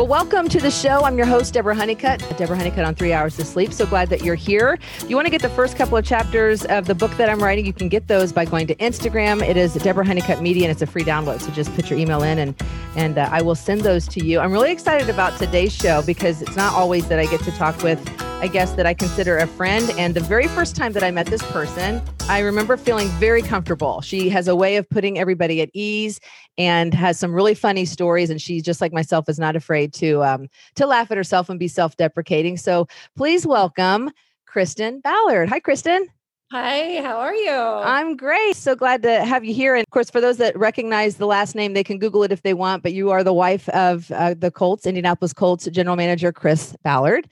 Well, welcome to the show. I'm your host, Deborah Honeycutt. Deborah Honeycutt on Three Hours to Sleep. So glad that you're here. If you want to get the first couple of chapters of the book that I'm writing, you can get those by going to Instagram. It is Deborah Honeycutt Media, and it's a free download. So just put your email in, and and uh, I will send those to you. I'm really excited about today's show because it's not always that I get to talk with a guest that I consider a friend. And the very first time that I met this person, I remember feeling very comfortable. She has a way of putting everybody at ease and has some really funny stories. And she, just like myself, is not afraid to um, to laugh at herself and be self deprecating. So please welcome Kristin Ballard. Hi, Kristin. Hi, how are you? I'm great. So glad to have you here. And of course, for those that recognize the last name, they can Google it if they want. But you are the wife of uh, the Colts, Indianapolis Colts general manager Chris Ballard.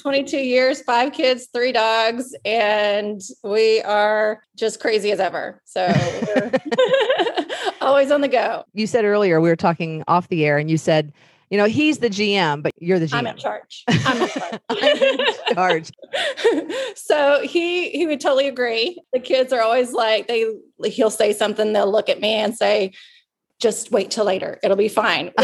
22 years, five kids, three dogs, and we are just crazy as ever. So always on the go. You said earlier, we were talking off the air, and you said, you know, he's the GM, but you're the GM. I'm in charge. I'm in charge. I'm in charge. so he he would totally agree. The kids are always like they he'll say something, they'll look at me and say, just wait till later. It'll be fine.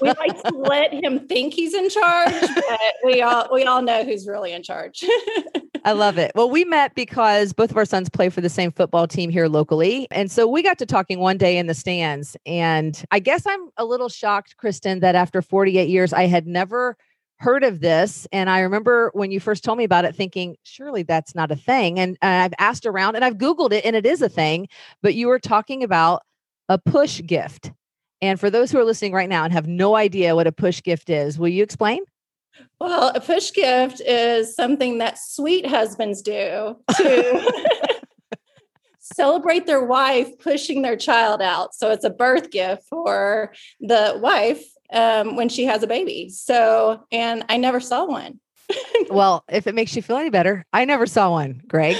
we like to let him think he's in charge, but we all we all know who's really in charge. I love it. Well, we met because both of our sons play for the same football team here locally. And so we got to talking one day in the stands. And I guess I'm a little shocked, Kristin, that after 48 years, I had never heard of this. And I remember when you first told me about it, thinking, surely that's not a thing. And, and I've asked around and I've Googled it and it is a thing. But you were talking about a push gift. And for those who are listening right now and have no idea what a push gift is, will you explain? Well, a push gift is something that sweet husbands do to celebrate their wife pushing their child out. So it's a birth gift for the wife um, when she has a baby. So, and I never saw one. well, if it makes you feel any better, I never saw one, Greg.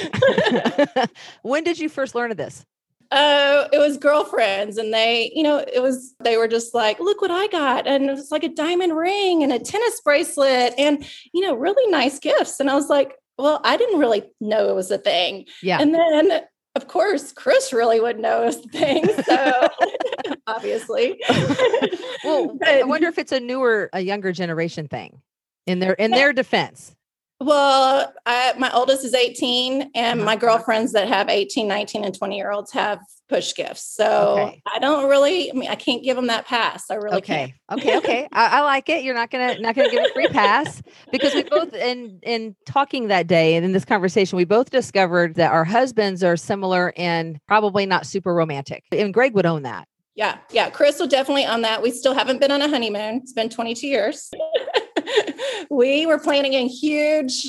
when did you first learn of this? Uh, it was girlfriends and they, you know, it was, they were just like, look what I got. And it was like a diamond ring and a tennis bracelet and, you know, really nice gifts. And I was like, well, I didn't really know it was a thing. Yeah. And then, of course, Chris really wouldn't know it was the thing. So obviously. well, but, I wonder if it's a newer, a younger generation thing in their, in their defense. Well, I, my oldest is 18, and uh-huh. my girlfriends that have 18, 19, and 20 year olds have push gifts. So okay. I don't really, I mean, I can't give them that pass. I really okay. can't. Okay. Okay. I, I, like it. You're not gonna not gonna give a free pass because we both in in talking that day and in this conversation, we both discovered that our husbands are similar and probably not super romantic. And Greg would own that. Yeah. Yeah. Chris will definitely own that. We still haven't been on a honeymoon. It's been 22 years. we were planning a huge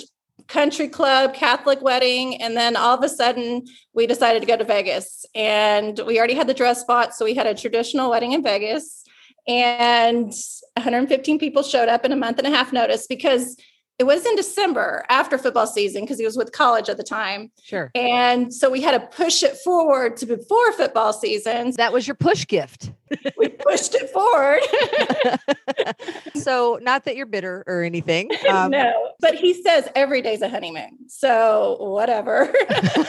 country club Catholic wedding. And then all of a sudden, we decided to go to Vegas. And we already had the dress bought. So we had a traditional wedding in Vegas. And 115 people showed up in a month and a half notice because it was in December after football season because he was with college at the time. Sure. And so we had to push it forward to before football season. That was your push gift. we pushed it forward. so, not that you're bitter or anything. Um, no, but he says every day's a honeymoon. So, whatever.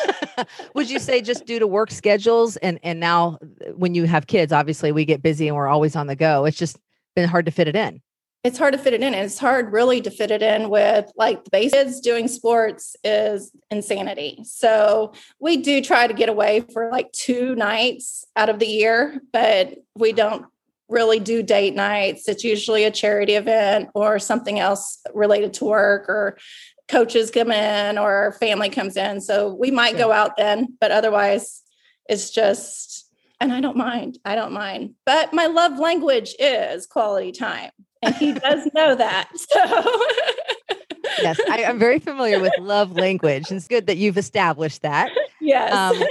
Would you say just due to work schedules and and now when you have kids, obviously we get busy and we're always on the go. It's just been hard to fit it in it's hard to fit it in. And it's hard really to fit it in with like the basics doing sports is insanity. So we do try to get away for like two nights out of the year, but we don't really do date nights. It's usually a charity event or something else related to work or coaches come in or family comes in. So we might go out then, but otherwise it's just and I don't mind. I don't mind. But my love language is quality time and he does know that. So yes, I, am very familiar with love language. And it's good that you've established that. Yes. Um,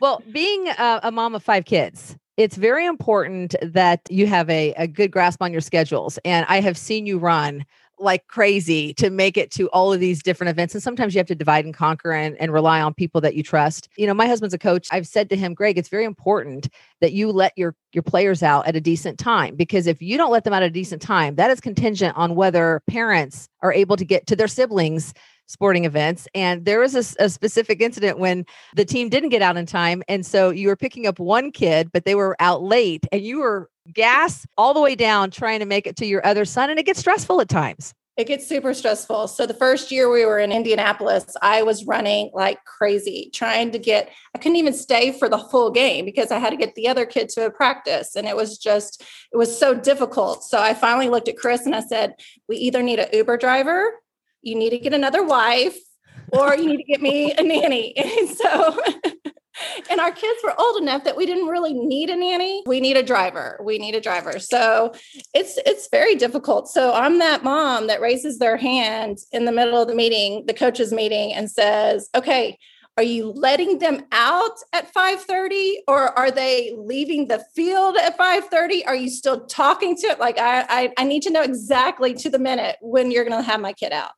well, being a, a mom of five kids, it's very important that you have a, a good grasp on your schedules. And I have seen you run like crazy to make it to all of these different events. And sometimes you have to divide and conquer and, and rely on people that you trust. You know, my husband's a coach. I've said to him, Greg, it's very important that you let your your players out at a decent time because if you don't let them out at a decent time, that is contingent on whether parents are able to get to their siblings sporting events. And there was a, a, specific incident when the team didn't get out in time. And so you were picking up one kid, but they were out late and you were gas all the way down trying to make it to your other son. And it gets stressful at times. It gets super stressful. So the first year we were in Indianapolis, I was running like crazy, trying to get, I couldn't even stay for the full game because I had to get the other kid to a practice. And it was just, it was so difficult. So I finally looked at Chris and I said, we either need an Uber driver, you need to get another wife, or you need to get me a nanny. And so and our kids were old enough that we didn't really need a nanny. We need a driver. We need a driver. So it's it's very difficult. So i'm that mom that raises their hand in the middle of the meeting the coaches meeting and says okay are you letting them out at 5:30 or are they leaving the field at 5:30 are you still talking to it? Like I, I i need to know exactly to the minute when you're going to have my kid out.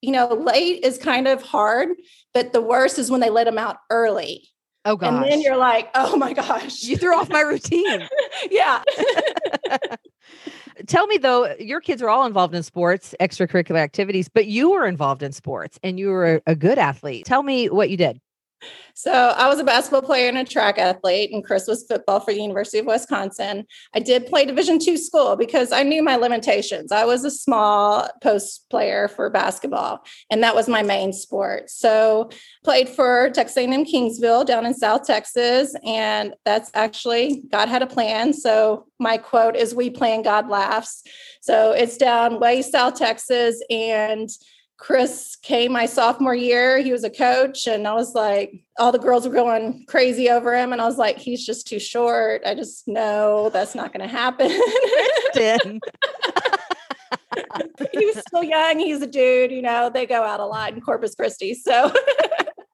You know late is kind of hard but the worst is when they let them out early Oh gosh. And then you're like, oh my gosh. You threw off my routine. yeah. Tell me though, your kids are all involved in sports, extracurricular activities, but you were involved in sports and you were a good athlete. Tell me what you did. So I was a basketball player and a track athlete, and Chris was football for the University of Wisconsin. I did play Division two school because I knew my limitations. I was a small post player for basketball, and that was my main sport. So played for Texas A&M Kingsville down in South Texas, and that's actually God had a plan. So my quote is, "We plan, God laughs." So it's down way South Texas, and Chris came my sophomore year. He was a coach, and I was like, all the girls were going crazy over him. And I was like, he's just too short. I just know that's not going to happen. he was still young. He's a dude, you know, they go out a lot in Corpus Christi. So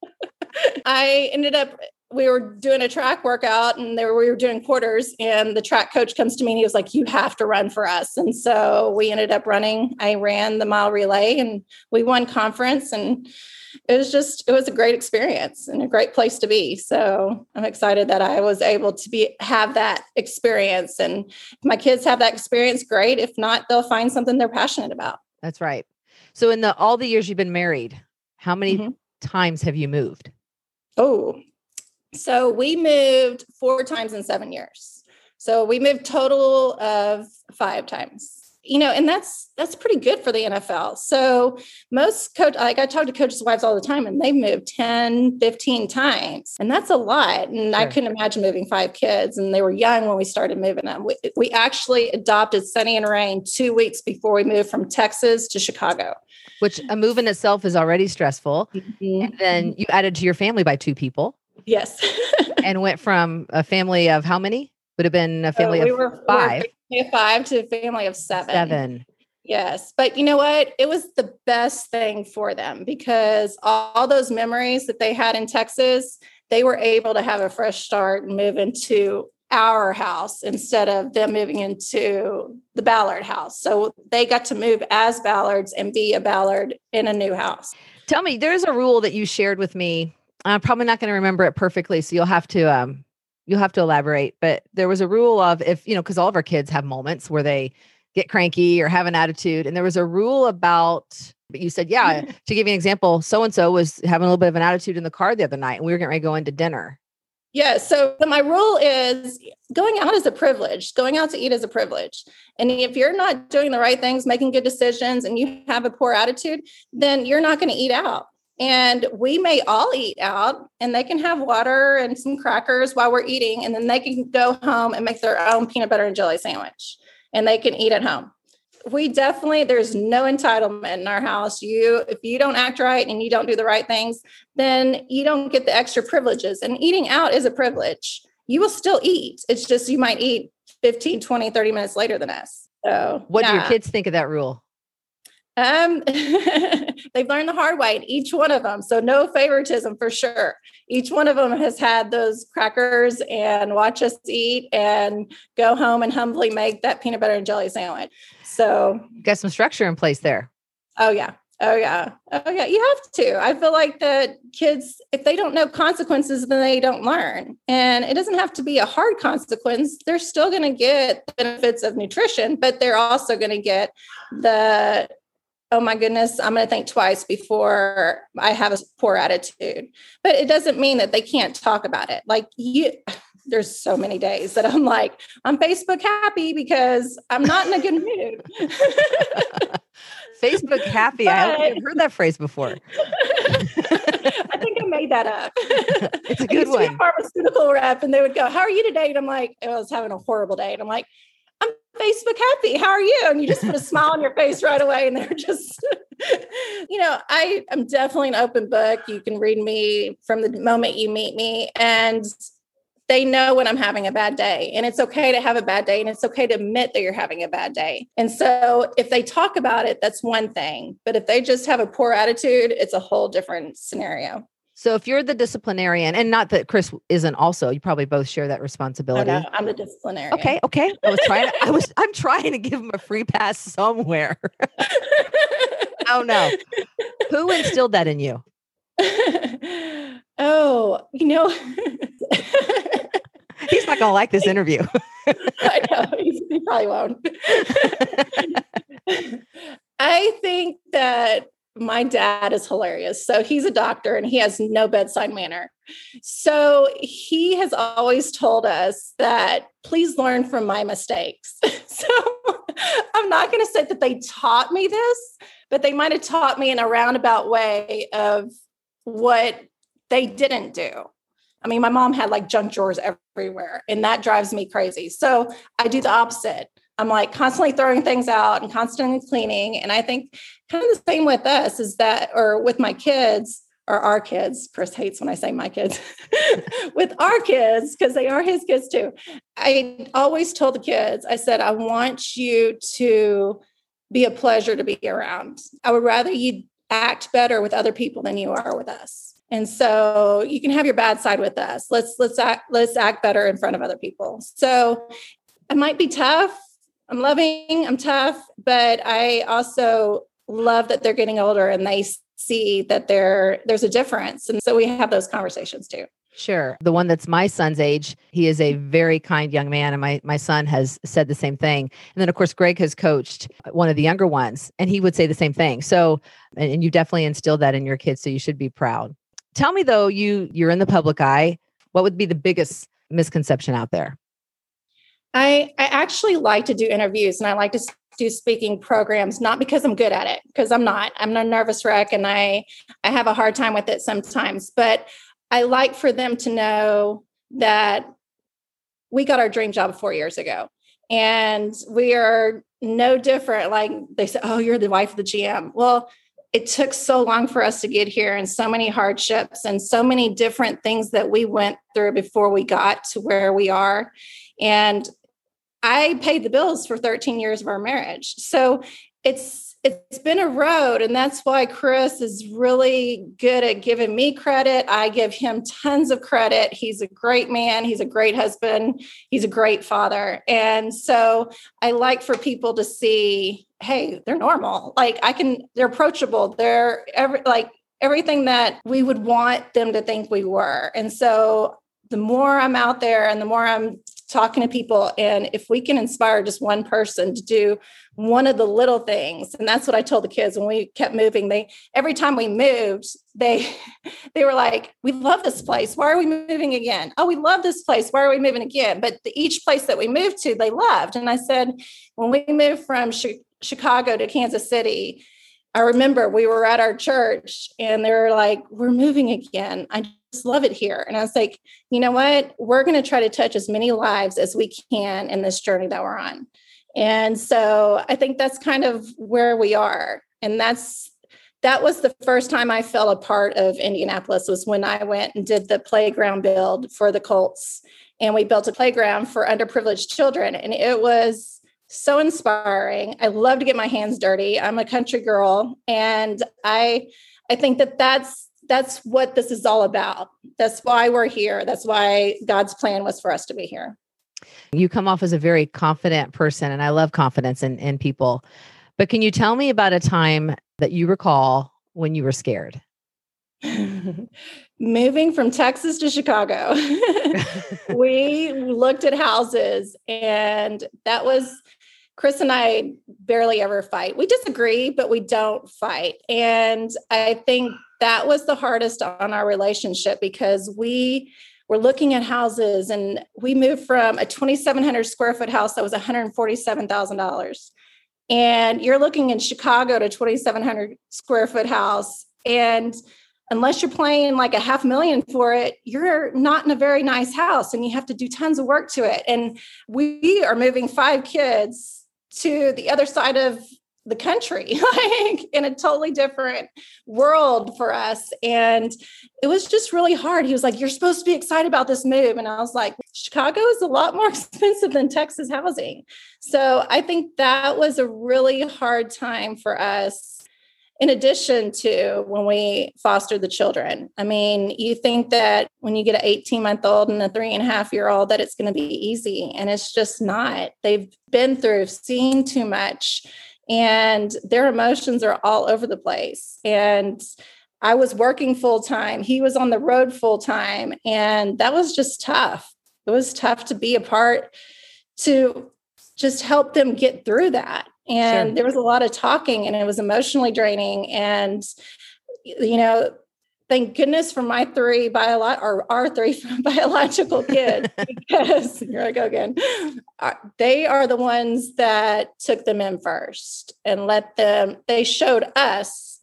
I ended up we were doing a track workout and there we were doing quarters and the track coach comes to me and he was like you have to run for us. And so we ended up running. I ran the mile relay and we won conference and it was just it was a great experience and a great place to be. So i'm excited that i was able to be have that experience. And if my kids have that experience great. If not they'll find something they're passionate about. That's right. So in the all the years you've been married how many mm-hmm. times have you moved? Oh so we moved four times in seven years. So we moved total of five times. You know, and that's that's pretty good for the NFL. So most coach like I talk to coaches' wives all the time and they've moved 10, 15 times. And that's a lot. And sure. I couldn't imagine moving five kids. And they were young when we started moving them. We, we actually adopted Sunny and Rain two weeks before we moved from Texas to Chicago which a move in itself is already stressful. Mm-hmm. And then you added to your family by two people. Yes. and went from a family of how many? Would have been a uh, family we of were, five. We were five to a family of seven. Seven. Yes. But you know what? It was the best thing for them because all those memories that they had in Texas, they were able to have a fresh start and move into our house instead of them moving into the Ballard house. So they got to move as Ballards and be a Ballard in a new house. Tell me, there's a rule that you shared with me I'm probably not going to remember it perfectly, so you'll have to um you'll have to elaborate. But there was a rule of if you know, because all of our kids have moments where they get cranky or have an attitude, and there was a rule about. But you said, yeah. to give you an example, so and so was having a little bit of an attitude in the car the other night, and we were getting ready to go into dinner. Yeah. So my rule is going out is a privilege. Going out to eat is a privilege. And if you're not doing the right things, making good decisions, and you have a poor attitude, then you're not going to eat out. And we may all eat out and they can have water and some crackers while we're eating. And then they can go home and make their own peanut butter and jelly sandwich and they can eat at home. We definitely, there's no entitlement in our house. You, if you don't act right and you don't do the right things, then you don't get the extra privileges. And eating out is a privilege. You will still eat. It's just you might eat 15, 20, 30 minutes later than us. So, what yeah. do your kids think of that rule? Um, they've learned the hard way, each one of them. So no favoritism for sure. Each one of them has had those crackers and watch us eat and go home and humbly make that peanut butter and jelly sandwich. So got some structure in place there. Oh yeah. Oh yeah. Oh yeah. You have to. I feel like that kids, if they don't know consequences, then they don't learn. And it doesn't have to be a hard consequence. They're still going to get benefits of nutrition, but they're also going to get the oh my goodness, I'm going to think twice before I have a poor attitude. But it doesn't mean that they can't talk about it. Like you, there's so many days that I'm like, I'm Facebook happy because I'm not in a good mood. Facebook happy. But, I haven't heard that phrase before. I think I made that up. It's a good one. A pharmaceutical rep, and they would go, "How are you today?" And I'm like, "I was having a horrible day." And I'm like, "I'm Facebook happy. How are you?" And you just put a smile on your face right away, and they're just, you know, I am definitely an open book. You can read me from the moment you meet me, and they know when I'm having a bad day. And it's okay to have a bad day and it's okay to admit that you're having a bad day. And so if they talk about it, that's one thing. But if they just have a poor attitude, it's a whole different scenario. So if you're the disciplinarian, and not that Chris isn't also, you probably both share that responsibility. No, I'm the disciplinarian. Okay, okay. I was trying. I was. I'm trying to give him a free pass somewhere. oh no, who instilled that in you? oh, you know, he's not going to like this interview. I know he probably won't. I think that my dad is hilarious. So he's a doctor and he has no bedside manner. So he has always told us that please learn from my mistakes. so I'm not going to say that they taught me this, but they might have taught me in a roundabout way of what they didn't do. I mean, my mom had like junk drawers everywhere, and that drives me crazy. So I do the opposite. I'm like constantly throwing things out and constantly cleaning. And I think kind of the same with us is that, or with my kids, or our kids. Chris hates when I say my kids. with our kids, because they are his kids too. I always told the kids, I said, I want you to be a pleasure to be around. I would rather you act better with other people than you are with us. And so you can have your bad side with us. Let's let's act let's act better in front of other people. So it might be tough. I'm loving, I'm tough, but I also love that they're getting older and they see that there there's a difference. And so we have those conversations too. Sure. The one that's my son's age, he is a very kind young man. And my, my son has said the same thing. And then, of course, Greg has coached one of the younger ones, and he would say the same thing. So, and, and you definitely instilled that in your kids. So you should be proud. Tell me though, you you're in the public eye. What would be the biggest misconception out there? I I actually like to do interviews and I like to do speaking programs not because I'm good at it because I'm not. I'm a nervous wreck and I I have a hard time with it sometimes, but I like for them to know that we got our dream job 4 years ago and we are no different like they say oh you're the wife of the GM. Well, it took so long for us to get here and so many hardships and so many different things that we went through before we got to where we are. And I paid the bills for 13 years of our marriage. So it's it's been a road and that's why chris is really good at giving me credit. I give him tons of credit. He's a great man. He's a great husband. He's a great father. And so i like for people to see hey they're normal. Like i can they're approachable. They're every like everything that we would want them to think we were. And so the more i'm out there and the more i'm talking to people and if we can inspire just one person to do one of the little things and that's what i told the kids when we kept moving. They every time we moved they they were like we love this place. Why are we moving again? Oh we love this place. Why are we moving again? But the, each place that we moved to they loved. And i said when we moved from chicago to kansas city i remember we were at our church and they were like we're moving again i just love it here. And I was like, you know what? We're going to try to touch as many lives as we can in this journey that we're on. And so I think that's kind of where we are. And that's that was the first time I fell a part of Indianapolis was when I went and did the playground build for the Colts. And we built a playground for underprivileged children. And it was so inspiring. I love to get my hands dirty. I'm a country girl. And I I think that that's that's what this is all about. That's why we're here. That's why God's plan was for us to be here. You come off as a very confident person, and I love confidence in, in people. But can you tell me about a time that you recall when you were scared? Moving from Texas to Chicago, we looked at houses, and that was Chris and I barely ever fight. We disagree, but we don't fight. And I think that was the hardest on our relationship because we we're looking at houses and we moved from a 2700 square foot house that was $147,000 and you're looking in Chicago to 2700 square foot house and unless you're playing like a half million for it you're not in a very nice house and you have to do tons of work to it. And we are moving five kids to the other side of the country like in a totally different world for us. And it was just really hard. He was like you're supposed to be excited about this move. And i was like chicago is a lot more expensive than texas housing. So i think that was a really hard time for us in addition to when we foster the children. I mean, you think that when you get an 18 month old and a three and a half year old, that it's going to be easy, and it's just not. They've been through, seen too much and their emotions are all over the place. And I was working full time, he was on the road full time, and that was just tough. It was tough to be a part to just help them get through that. And sure. there was a lot of talking, and it was emotionally draining. And, you know, thank goodness for my three bio or our three biological kids because here I go again. Uh, they are the ones that took them in first and let them. They showed us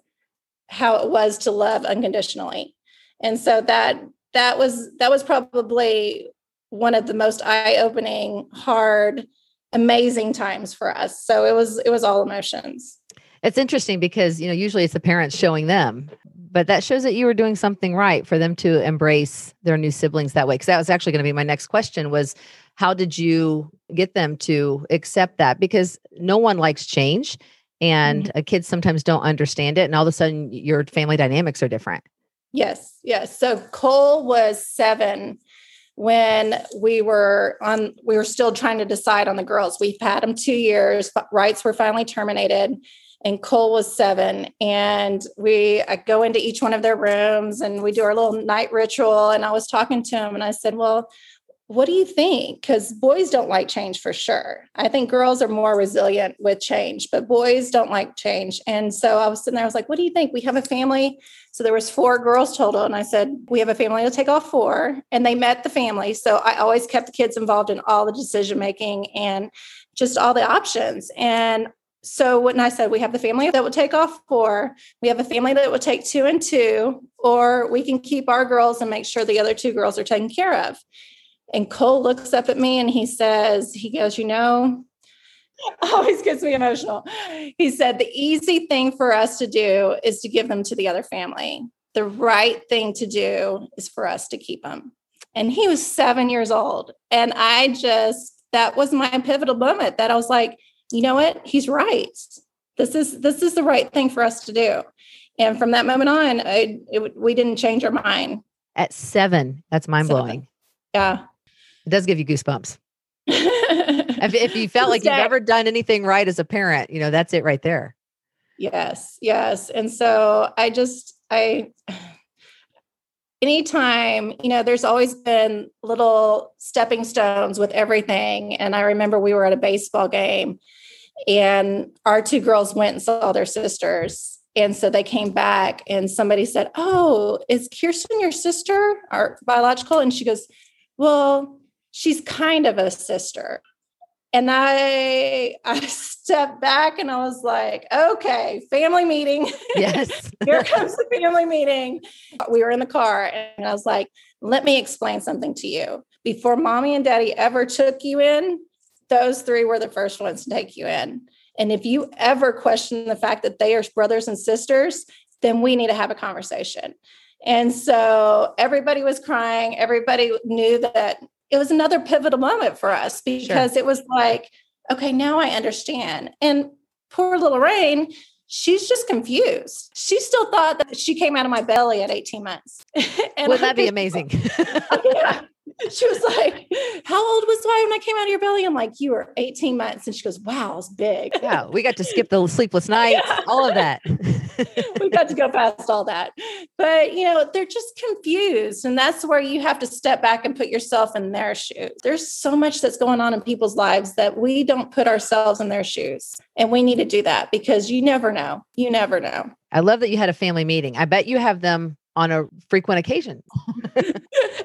how it was to love unconditionally, and so that that was that was probably one of the most eye-opening, hard, amazing times for us. So it was it was all emotions. It's interesting because you know usually it's the parents showing them but that shows that you were doing something right for them to embrace their new siblings that way because that was actually going to be my next question was how did you get them to accept that because no one likes change and mm-hmm. kids sometimes don't understand it and all of a sudden your family dynamics are different yes yes so cole was seven when we were on we were still trying to decide on the girls we've had them two years rights were finally terminated and Cole was seven. And we I go into each one of their rooms and we do our little night ritual. And I was talking to him and I said, Well, what do you think? Because boys don't like change for sure. I think girls are more resilient with change, but boys don't like change. And so I was sitting there, I was like, what do you think? We have a family. So there was four girls total. And I said, we have a family to take off four. And they met the family. So I always kept the kids involved in all the decision making and just all the options. And so when I said we have the family that would take off four, we have a family that would take two and two, or we can keep our girls and make sure the other two girls are taken care of. And Cole looks up at me and he says, he goes, you know, always gets me emotional. He said, the easy thing for us to do is to give them to the other family. The right thing to do is for us to keep them. And he was seven years old. And I just, that was my pivotal moment that I was like, you know what? He's right. This is this is the right thing for us to do. And from that moment on, I, it, we didn't change our mind. At seven, that's mind blowing. Yeah, it does give you goosebumps. if, if you felt like you've never done anything right as a parent, you know that's it right there. Yes, yes. And so I just I anytime, you know, there's always been little stepping stones with everything. And I remember we were at a baseball game and our two girls went and saw their sisters. And so they came back and somebody said, Oh, is Kirsten your sister, our biological? And she goes, Well, she's kind of a sister. And I I stepped back and I was like, okay, family meeting. Yes. Here comes the family meeting. We were in the car and I was like, let me explain something to you. Before mommy and daddy ever took you in, those three were the first ones to take you in. And if you ever question the fact that they are brothers and sisters, then we need to have a conversation. And so everybody was crying. Everybody knew that it was another pivotal moment for us because sure. it was like, okay, now I understand. And poor little Rain, she's just confused. She still thought that she came out of my belly at 18 months. and Would that be amazing? yeah. She was like, How old was I when I came out of your belly? I'm like, You were 18 months. And she goes, Wow, it's big. Yeah, we got to skip the sleepless nights, yeah. all of that. we got to go past all that. But, you know, they're just confused. And that's where you have to step back and put yourself in their shoes. There's so much that's going on in people's lives that we don't put ourselves in their shoes. And we need to do that because you never know. You never know. I love that you had a family meeting. I bet you have them on a frequent occasion.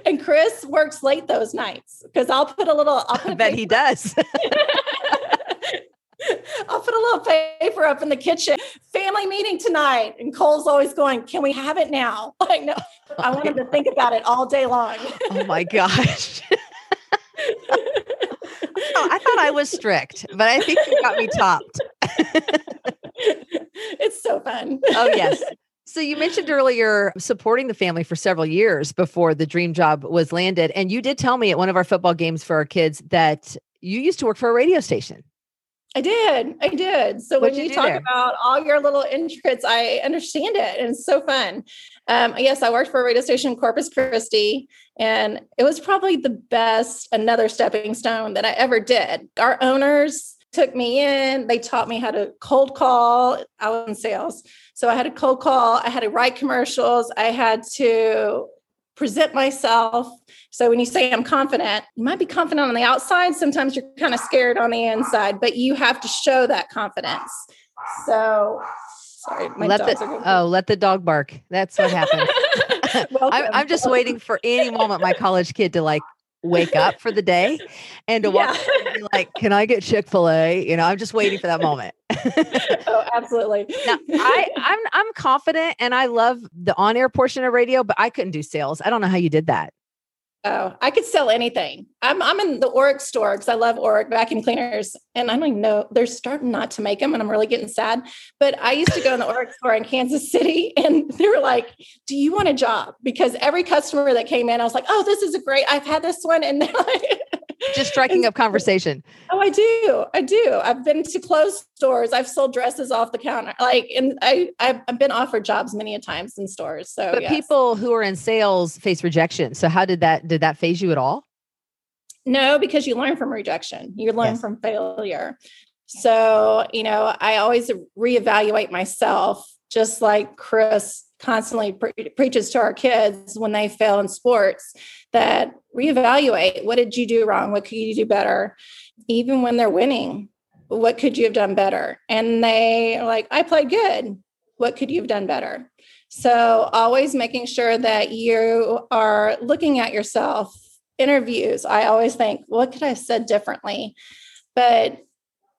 and Chris works late those nights because I'll put a little. I'll put I bet he does. I'll put a little paper up in the kitchen. Family meeting tonight, and Cole's always going. Can we have it now? Like no, I want him to think about it all day long. oh my gosh. oh, I thought I was strict, but I think you got me topped. it's so fun. oh yes. So you mentioned earlier supporting the family for several years before the dream job was landed. And you did tell me at one of our football games for our kids that you used to work for a radio station. I did. I did. So What'd when you you, talk there? about all your little intricates, I understand it. And it's so fun. Um, yes, I worked for a radio station Corpus Christi, and it was probably the best, another stepping stone that I ever did. Our owners took me in, they taught me how to cold call. I was in sales. So I had a cold call, I had to write commercials, I had to present myself. So when you say I'm confident, you might be confident on the outside. Sometimes you're kind of scared on the inside, but you have to show that confidence. So sorry, my let dogs the are oh, let the dog bark. That's what happened. I'm, I'm just waiting for any moment my college kid to like wake up for the day and to walk Yeah. and be like, "Can I get Chick Fil A?" You know, I'm just waiting for that moment. oh, absolutely. now, I, I'm I'm confident and I love the on air portion of radio, but I couldn't do sales. I don't know how you did that. Oh, I could sell anything. I'm I'm in the Oreck store because I love Oreck vacuum cleaners, and I don't even know they're starting not to make them, and I'm really getting sad. But I used to go in the Oreck store in Kansas City, and they were like, "Do you want a job?" Because every customer that came in, I was like, "Oh, this is a great. I've had this one," and Just striking up conversation. Oh, I do. I do. I've been to clothes stores. I've sold dresses off the counter. Like, and I, I've, I've been offered jobs many a times in stores. So, But yes. people who are in sales face rejection. So how did that did that phase you at all? no, because you learn from rejection. You learn Yes. from failure. So, you know, I always reevaluate myself, just like Chris constantly pre- preaches to our kids when they fail in sports that reevaluate what did you do wrong? What could you do better? Even when they're winning, what could you have done better? And they are like, I played good. What could you have done better? So, always making sure that you are looking at yourself. Interviews, I always think, what could I have said differently? But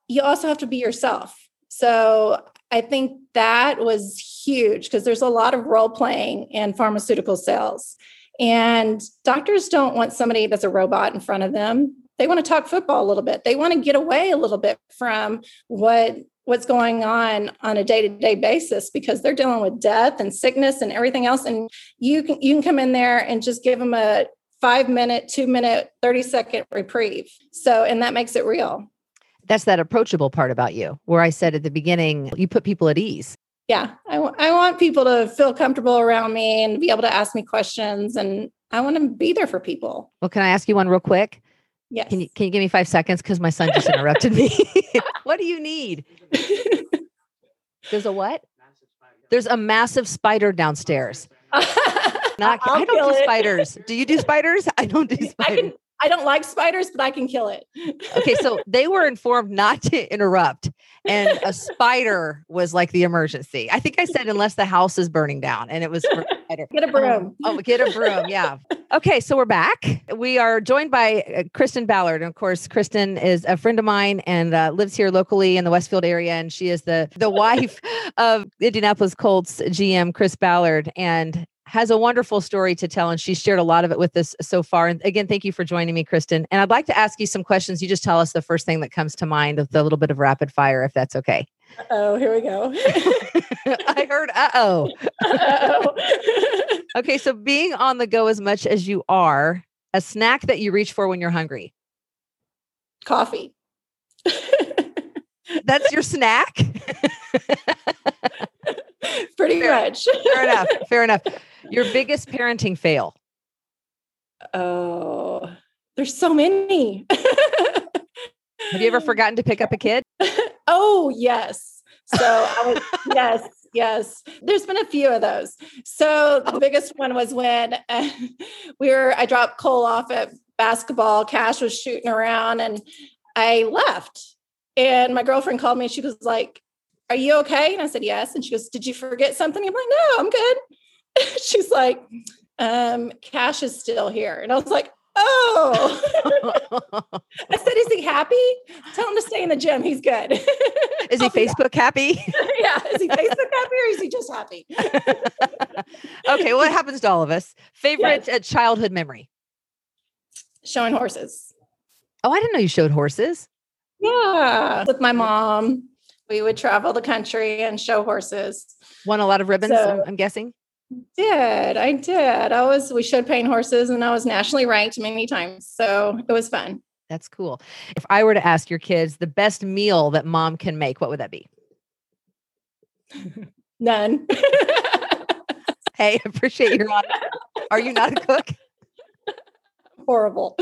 you also have to be yourself. So, I think that was huge because there's a lot of role playing in pharmaceutical sales. And doctors don't want somebody that's a robot in front of them. They want to talk football a little bit. They want to get away a little bit from what what's going on on a day-to-day basis because they're dealing with death and sickness and everything else and you can you can come in there and just give them a 5 minute, 2 minute, 30 second reprieve. So and that makes it real. That's that approachable part about you, where I said at the beginning, you put people at ease. yeah I I want people to feel comfortable around me and be able to ask me questions and i want to be there for people Well, can I ask you one real quick? yes Can you can you give me five seconds? Because my son just interrupted me. what do you need? There's a what? There's a massive spider downstairs. Not I'll don't do it. spiders. Do you do spiders? I don't do i spiders. can i don't like spiders but i can kill it okay, so they were informed not to interrupt, and a spider was like the emergency. I think I said unless the house is burning down, and it was for a spider. get a broom Oh, get a broom. Yeah. Okay. So we're back. We are joined by uh, Kristin Ballard. And of course, Kristin is a friend of mine and uh, lives here locally in the Westfield area. And she is the, the wife of Indianapolis Colts GM Chris Ballard and has a wonderful story to tell. And she's shared a lot of it with us so far. And again, thank you for joining me, Kristin. And I'd like to ask you some questions. You just tell us the first thing that comes to mind with a little bit of rapid fire, if that's okay. oh here we go I heard, uh oh. Uh-oh. Okay, so being on the go as much as you are, a snack that you reach for when you're hungry. coffee That's your snack? pretty Fair- much fair enough. Fair enough. Your biggest parenting fail. oh there's so many Have you ever forgotten to pick up a kid? Oh, yes. So I was, yes, yes. There's been a few of those. So the biggest one was when uh, we were, I dropped Cole off at basketball. Cash was shooting around and I left. And my girlfriend called me she was like, Are you okay? And I said, Yes. And she goes, Did you forget something? I'm like, No, I'm good. she's like, um, Cash is still here. And I was like, Oh, I said, is he happy? Tell him to stay in the gym. He's good. Is he Facebook happy? yeah. Is he Facebook happy or is he just happy? okay. Well, it happens to all of us. Favorite yes. childhood memory? Showing horses. Oh, I didn't know you showed horses. Yeah. With my mom, we would travel the country and show horses. Won a lot of ribbons, so, I'm guessing did. I did. I was, we showed paint horses and I was nationally ranked many times. So it was fun. That's cool. If I were to ask your kids the best meal that mom can make, what would that be? None. hey, appreciate your honor. Are you not a cook? Horrible.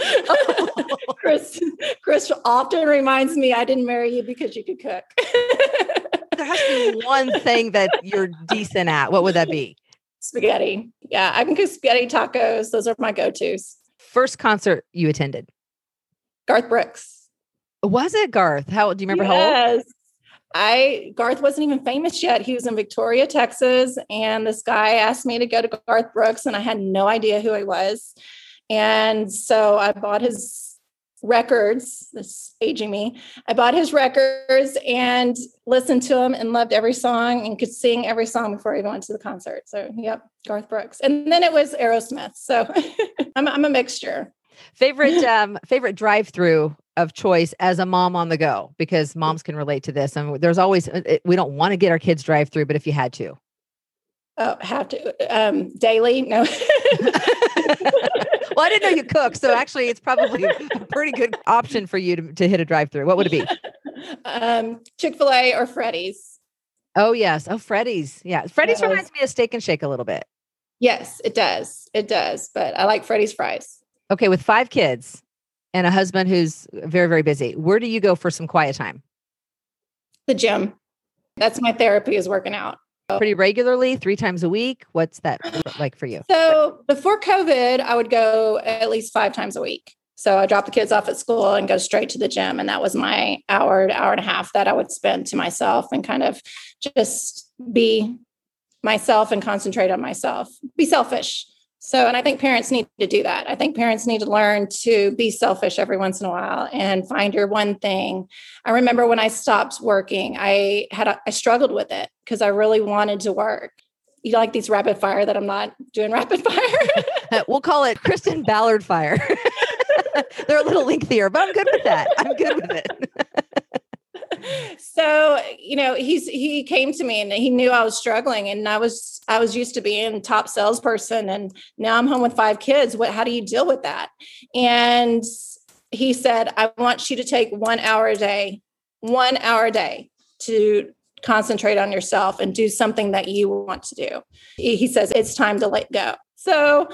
Chris, Chris often reminds me I didn't marry you because you could cook. there has to be one thing that you're decent at. What would that be? spaghetti. Yeah, I can cook spaghetti tacos. Those are my go-tos. First concert you attended? Garth Brooks. Was it Garth? How do you remember yes. how old? I Garth wasn't even famous yet. He was in Victoria, Texas, and this guy asked me to go to Garth Brooks, and I had no idea who he was. And so I bought his records. This aging me. I bought his records and listened to him and loved every song and could sing every song before I even went to the concert. So, yep, Garth Brooks. And then it was Aerosmith. So I'm, I'm a mixture. Favorite um, favorite drive through of choice as a mom on the go because moms can relate to this. I and mean, there's always uh, we don't want to get our kids drive through, but if you had to, oh, have to um, daily. No. well, I didn't know you cook, so actually, it's probably a pretty good option for you to, to hit a drive-through. What would it be? Um, Chick Fil A or Freddy's. Oh yes, oh Freddy's. Yeah, Freddy's yes. reminds me of Steak and Shake a little bit. Yes, it does. It does. But I like Freddy's fries. Okay, with five kids and a husband who's very very busy, where do you go for some quiet time? The gym. That's my therapy is working out pretty regularly, three times a week? What's that like for you? So before COVID, I would go at least five times a week. So I drop the kids off at school and go straight to the gym. And that was my hour, hour and a half that I would spend to myself and kind of just be myself and concentrate on myself, be selfish. So, and I think parents need to do that. I think parents need to learn to be selfish every once in a while and find your one thing. I remember when I stopped working, I had, a, I struggled with it because I really wanted to work. You like these rapid fire that I'm not doing rapid fire? Uh, we'll call it Kristin Ballard fire. They're a little lengthier, but I'm good with that. I'm good with it so you know he's he came to me and he knew i was struggling and i was i was used to being top salesperson and now i'm home with five kids. What how do you deal with that? And he said i want you to take one hour a day one hour a day to concentrate on yourself and do something that you want to do. He says it's time to let go. So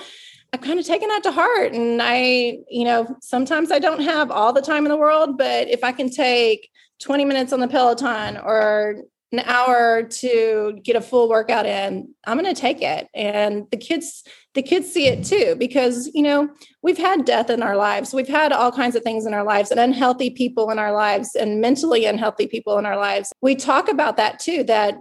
I've kind of taken that to heart. And I, you know, sometimes I don't have all the time in the world, but if I can take 20 minutes on the Peloton or an hour to get a full workout in i'm going to take it. And the kids the kids see it too because you know we've had death in our lives. We've had all kinds of things in our lives and unhealthy people in our lives and mentally unhealthy people in our lives. We talk about that too that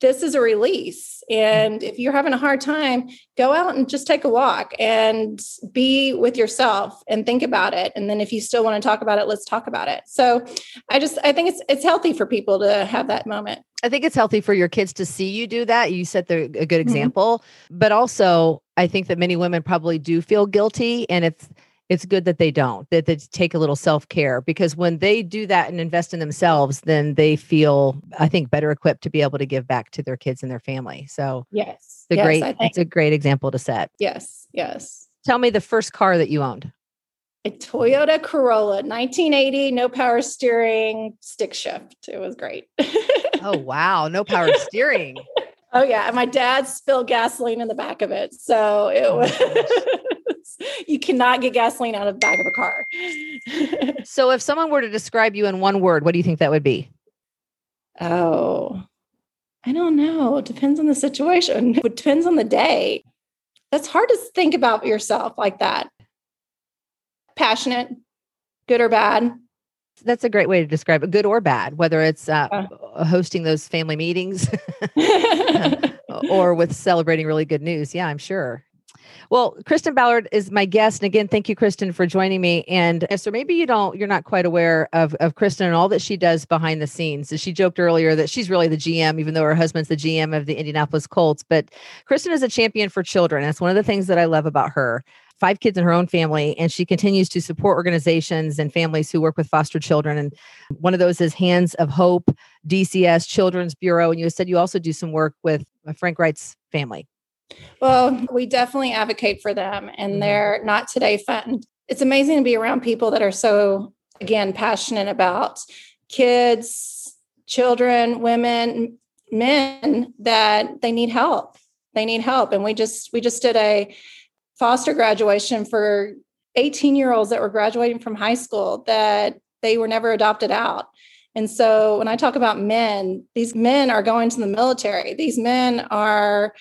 this is a release. And if you're having a hard time, go out and just take a walk and be with yourself and think about it. And then if you still want to talk about it, let's talk about it. So I just I think it's it's healthy for people to have that moment. I think it's healthy for your kids to see you do that. You set the, a good mm-hmm. example, mm-hmm. but also I think that many women probably do feel guilty and it's it's good that they don't that they take a little self-care because when they do that and invest in themselves then they feel i think better equipped to be able to give back to their kids and their family. So yes. it's a yes, great it's a great example to set. Yes yes. Tell me the first car that you owned. A toyota corolla 1980 no power steering stick shift. It was great. Oh wow no power steering. Oh yeah and my dad spilled gasoline in the back of it so it oh was you cannot get gasoline out of the back of a car. so if someone were to describe you in one word, what do you think that would be? Oh, I don't know. It depends on the situation. It depends on the day. That's hard to think about yourself like that. Passionate, good or bad, That's a great way to describe it, good or bad, whether it's uh, uh. hosting those family meetings or with celebrating really good news. Yeah, I'm sure. Well, Kristin Ballard is my guest. And again, thank you, Kristin, for joining me. And so maybe you don't, you're not quite aware of, of Kristin and all that she does behind the scenes. She joked earlier that she's really the GM, even though her husband's the GM of the Indianapolis Colts. But Kristin is a champion for children. That's one of the things that I love about her five kids in her own family, and she continues to support organizations and families who work with foster children. And one of those is Hands of Hope, DCS, Children's Bureau. And you said you also do some work with Frank Reich's family. Well, we definitely advocate for them, and mm-hmm. they're not today fund. It's amazing to be around people that are so, again, passionate about kids, children, women, men that they need help. They need help, and we just we just did a foster graduation for 18 year olds that were graduating from high school that they were never adopted out. And so when I talk about men, these men are going to the military. These men are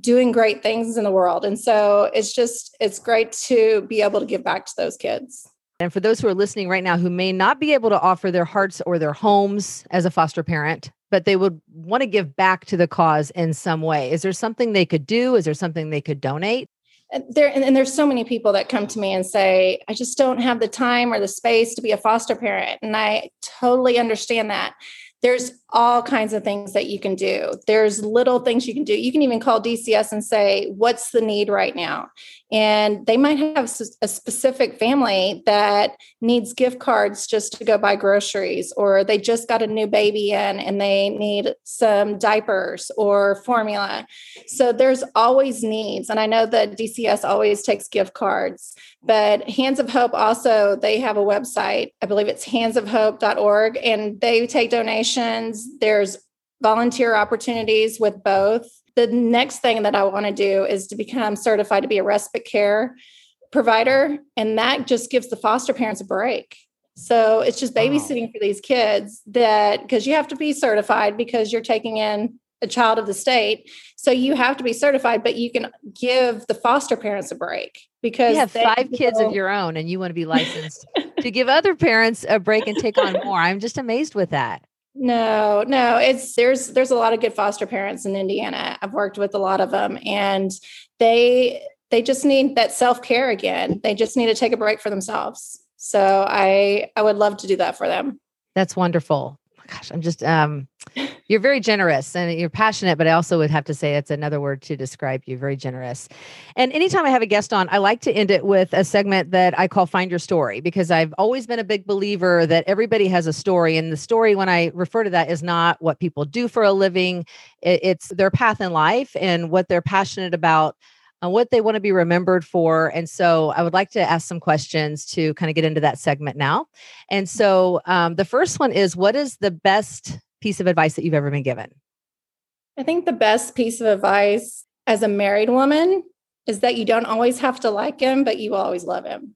doing great things in the world. And so it's just, it's great to be able to give back to those kids. And for those who are listening right now who may not be able to offer their hearts or their homes as a foster parent, but they would want to give back to the cause in some way, is there something they could do? Is there something they could donate? And there and, and there's so many people that come to me and say, I just don't have the time or the space to be a foster parent. And I totally understand that there's all kinds of things that you can do. There's little things you can do. You can even call DCS and say, What's the need right now? And they might have a specific family that needs gift cards just to go buy groceries, or they just got a new baby in and they need some diapers or formula. So there's always needs. And I know that DCS always takes gift cards, but Hands of Hope also, they have a website. I believe it's handsofhope.org, and they take donations. There's volunteer opportunities with both the next thing that I want to do is to become certified to be a respite care provider. And that just gives the foster parents a break. So it's just babysitting wow. for these kids that because you have to be certified because you're taking in a child of the state. So you have to be certified, but you can give the foster parents a break because you have five kids of your own and you want to be licensed to give other parents a break and take on more. I'm just amazed with that. No, no, it's there's there's a lot of good foster parents in Indiana. I've worked with a lot of them and they they just need that self-care again. They just need to take a break for themselves. So I I would love to do that for them. That's wonderful gosh, I'm just um you're very generous and you're passionate, but I also would have to say it's another word to describe you, very generous. And anytime I have a guest on, I like to end it with a segment that I call Find Your Story because I've always been a big believer that everybody has a story. And the story, when I refer to that, is not what people do for a living, it's their path in life and what they're passionate about on what they want to be remembered for. And so I would like to ask some questions to kind of get into that segment now. And so um, the first one is what is the best piece of advice that you've ever been given? I think the best piece of advice as a married woman is that you don't always have to like him, but you always love him.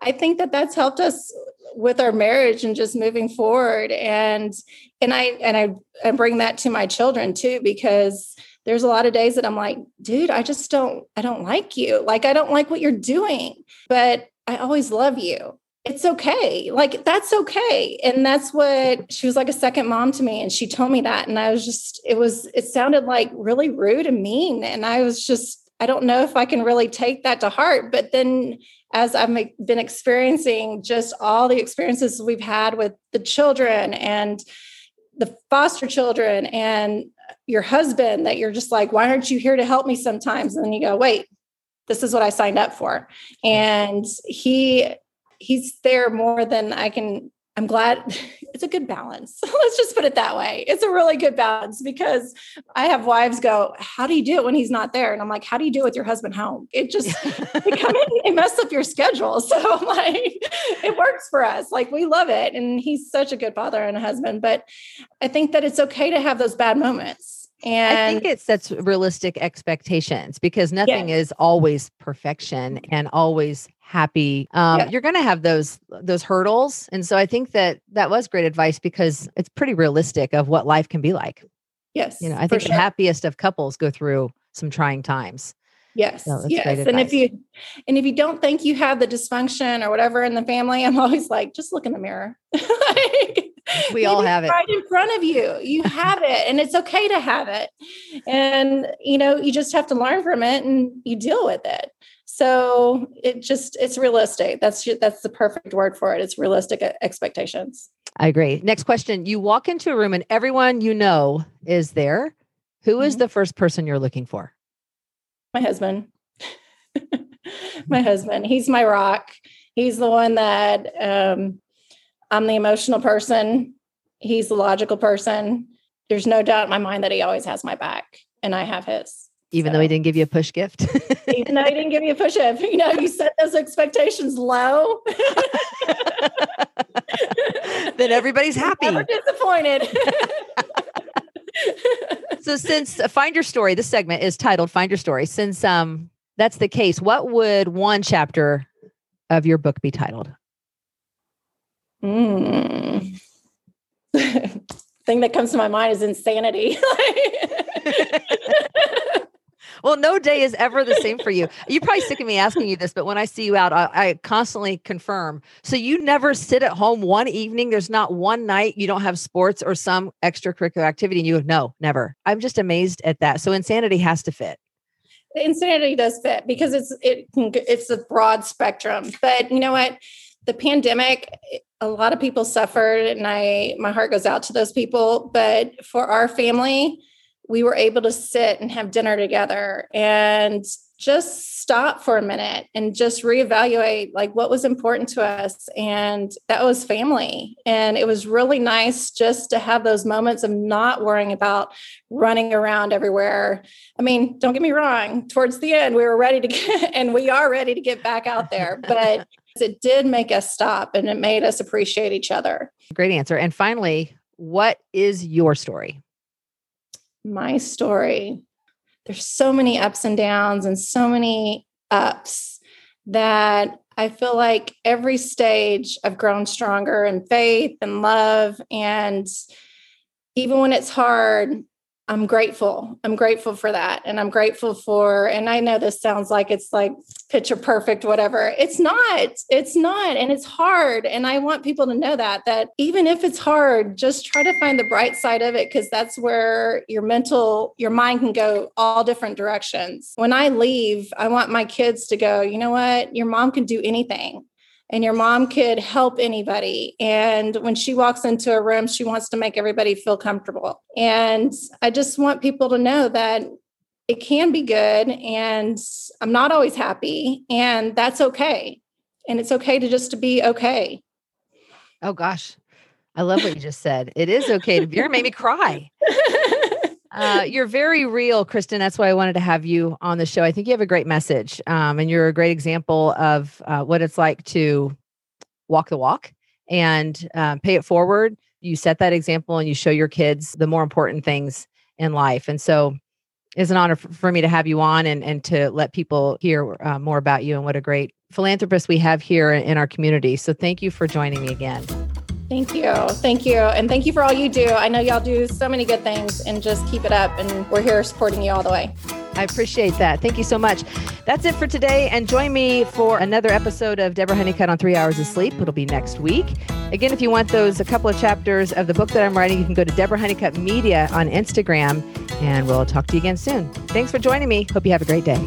I think that that's helped us with our marriage and just moving forward and and I and I, I bring that to my children too because there's a lot of days that I'm like, dude, I just don't, I don't like you. Like, I don't like what you're doing, but I always love you. It's okay. Like, that's okay. And that's what she was like a second mom to me. And she told me that. And I was just, it was, it sounded like really rude and mean. And I was just, I don't know if I can really take that to heart. But then as I've been experiencing just all the experiences we've had with the children and the foster children and your husband that you're just like, why aren't you here to help me sometimes? And then you go, wait, this is what I signed up for. And he he's there more than I can I'm glad it's a good balance. Let's just put it that way. It's a really good balance because I have wives go, How do you do it when he's not there? And I'm like, How do you do it with your husband home? It just it come in mess up your schedule. So I'm like, it works for us. Like we love it. And he's such a good father and a husband. But I think that it's okay to have those bad moments. And I think it sets realistic expectations because nothing is always perfection and always happy um, yeah. you're going to have those those hurdles and so i think that that was great advice because it's pretty realistic of what life can be like yes you know i think sure. the happiest of couples go through some trying times Yes. No, yes. And if you and if you don't think you have the dysfunction or whatever in the family, I'm always like, just look in the mirror. like, we all have it right in front of you. You have it, and it's okay to have it. And you know, you just have to learn from it and you deal with it. So it just it's realistic. That's that's the perfect word for it. It's realistic expectations. I agree. Next question. You walk into a room and everyone you know is there. Who is mm-hmm. the first person you're looking for? my husband. my husband. He's my rock. He's the one that um, I'm the emotional person. He's the logical person. There's no doubt in my mind that he always has my back and I have his. Even so. though he didn't give you a push gift? even though he didn't give you a push gift. You know, you set those expectations low. then everybody's happy. Never disappointed so since uh, find your story this segment is titled find your story since um that's the case what would one chapter of your book be titled mm. thing that comes to my mind is insanity well, no day is ever the same for you. You're probably sick of me asking you this, but when I see you out, I, I, constantly confirm. So you never sit at home one evening. There's not one night you don't have sports or some extracurricular activity, and you go, no, never. I'm just amazed at that. So insanity has to fit. Insanity does fit because it's it it's a broad spectrum. But you know what? The pandemic, a lot of people suffered, and I my heart goes out to those people. But for our family, we were able to sit and have dinner together and just stop for a minute and just reevaluate like what was important to us. And that was family. And it was really nice just to have those moments of not worrying about running around everywhere. I mean don't get me wrong towards the end we were ready to get and we are ready to get back out there but it did make us stop and it made us appreciate each other. Great answer. And finally what is your story my story, there's so many ups and downs and so many ups that I feel like every stage I've grown stronger in faith and love. And even when it's hard, I'm grateful. I'm grateful for that. And I'm grateful for, and I know this sounds like it's like picture perfect, whatever. It's not. It's not. And it's hard. And I want people to know that, that even if it's hard, just try to find the bright side of it because that's where your mental, your mind can go all different directions. When I leave, I want my kids to go, you know what? Your mom can do anything and your mom could help anybody. And when she walks into a room, she wants to make everybody feel comfortable. And I just want people to know that it can be good and I'm not always happy and that's okay. And it's okay to just to be okay. Oh gosh. I love what you just said. It is okay to be. You made me cry. Uh, you're very real, Kristin. That's why I wanted to have you on the show. I think you have a great message, um, and you're a great example of uh, what it's like to walk the walk and uh, pay it forward. You set that example, and you show your kids the more important things in life. And so, it's an honor for me to have you on and and to let people hear uh, more about you and what a great philanthropist we have here in our community. So, thank you for joining me again. Thank you. Thank you. And thank you for all you do. I know y'all do so many good things and just keep it up. And we're here supporting you all the way. I appreciate that. Thank you so much. That's it for today. And join me for another episode of Deborah Honeycutt on Three Hours of Sleep. It'll be next week. Again, if you want those, a couple of chapters of the book that I'm writing, you can go to Deborah Honeycutt Media on Instagram, and we'll talk to you again soon. Thanks for joining me. Hope you have a great day.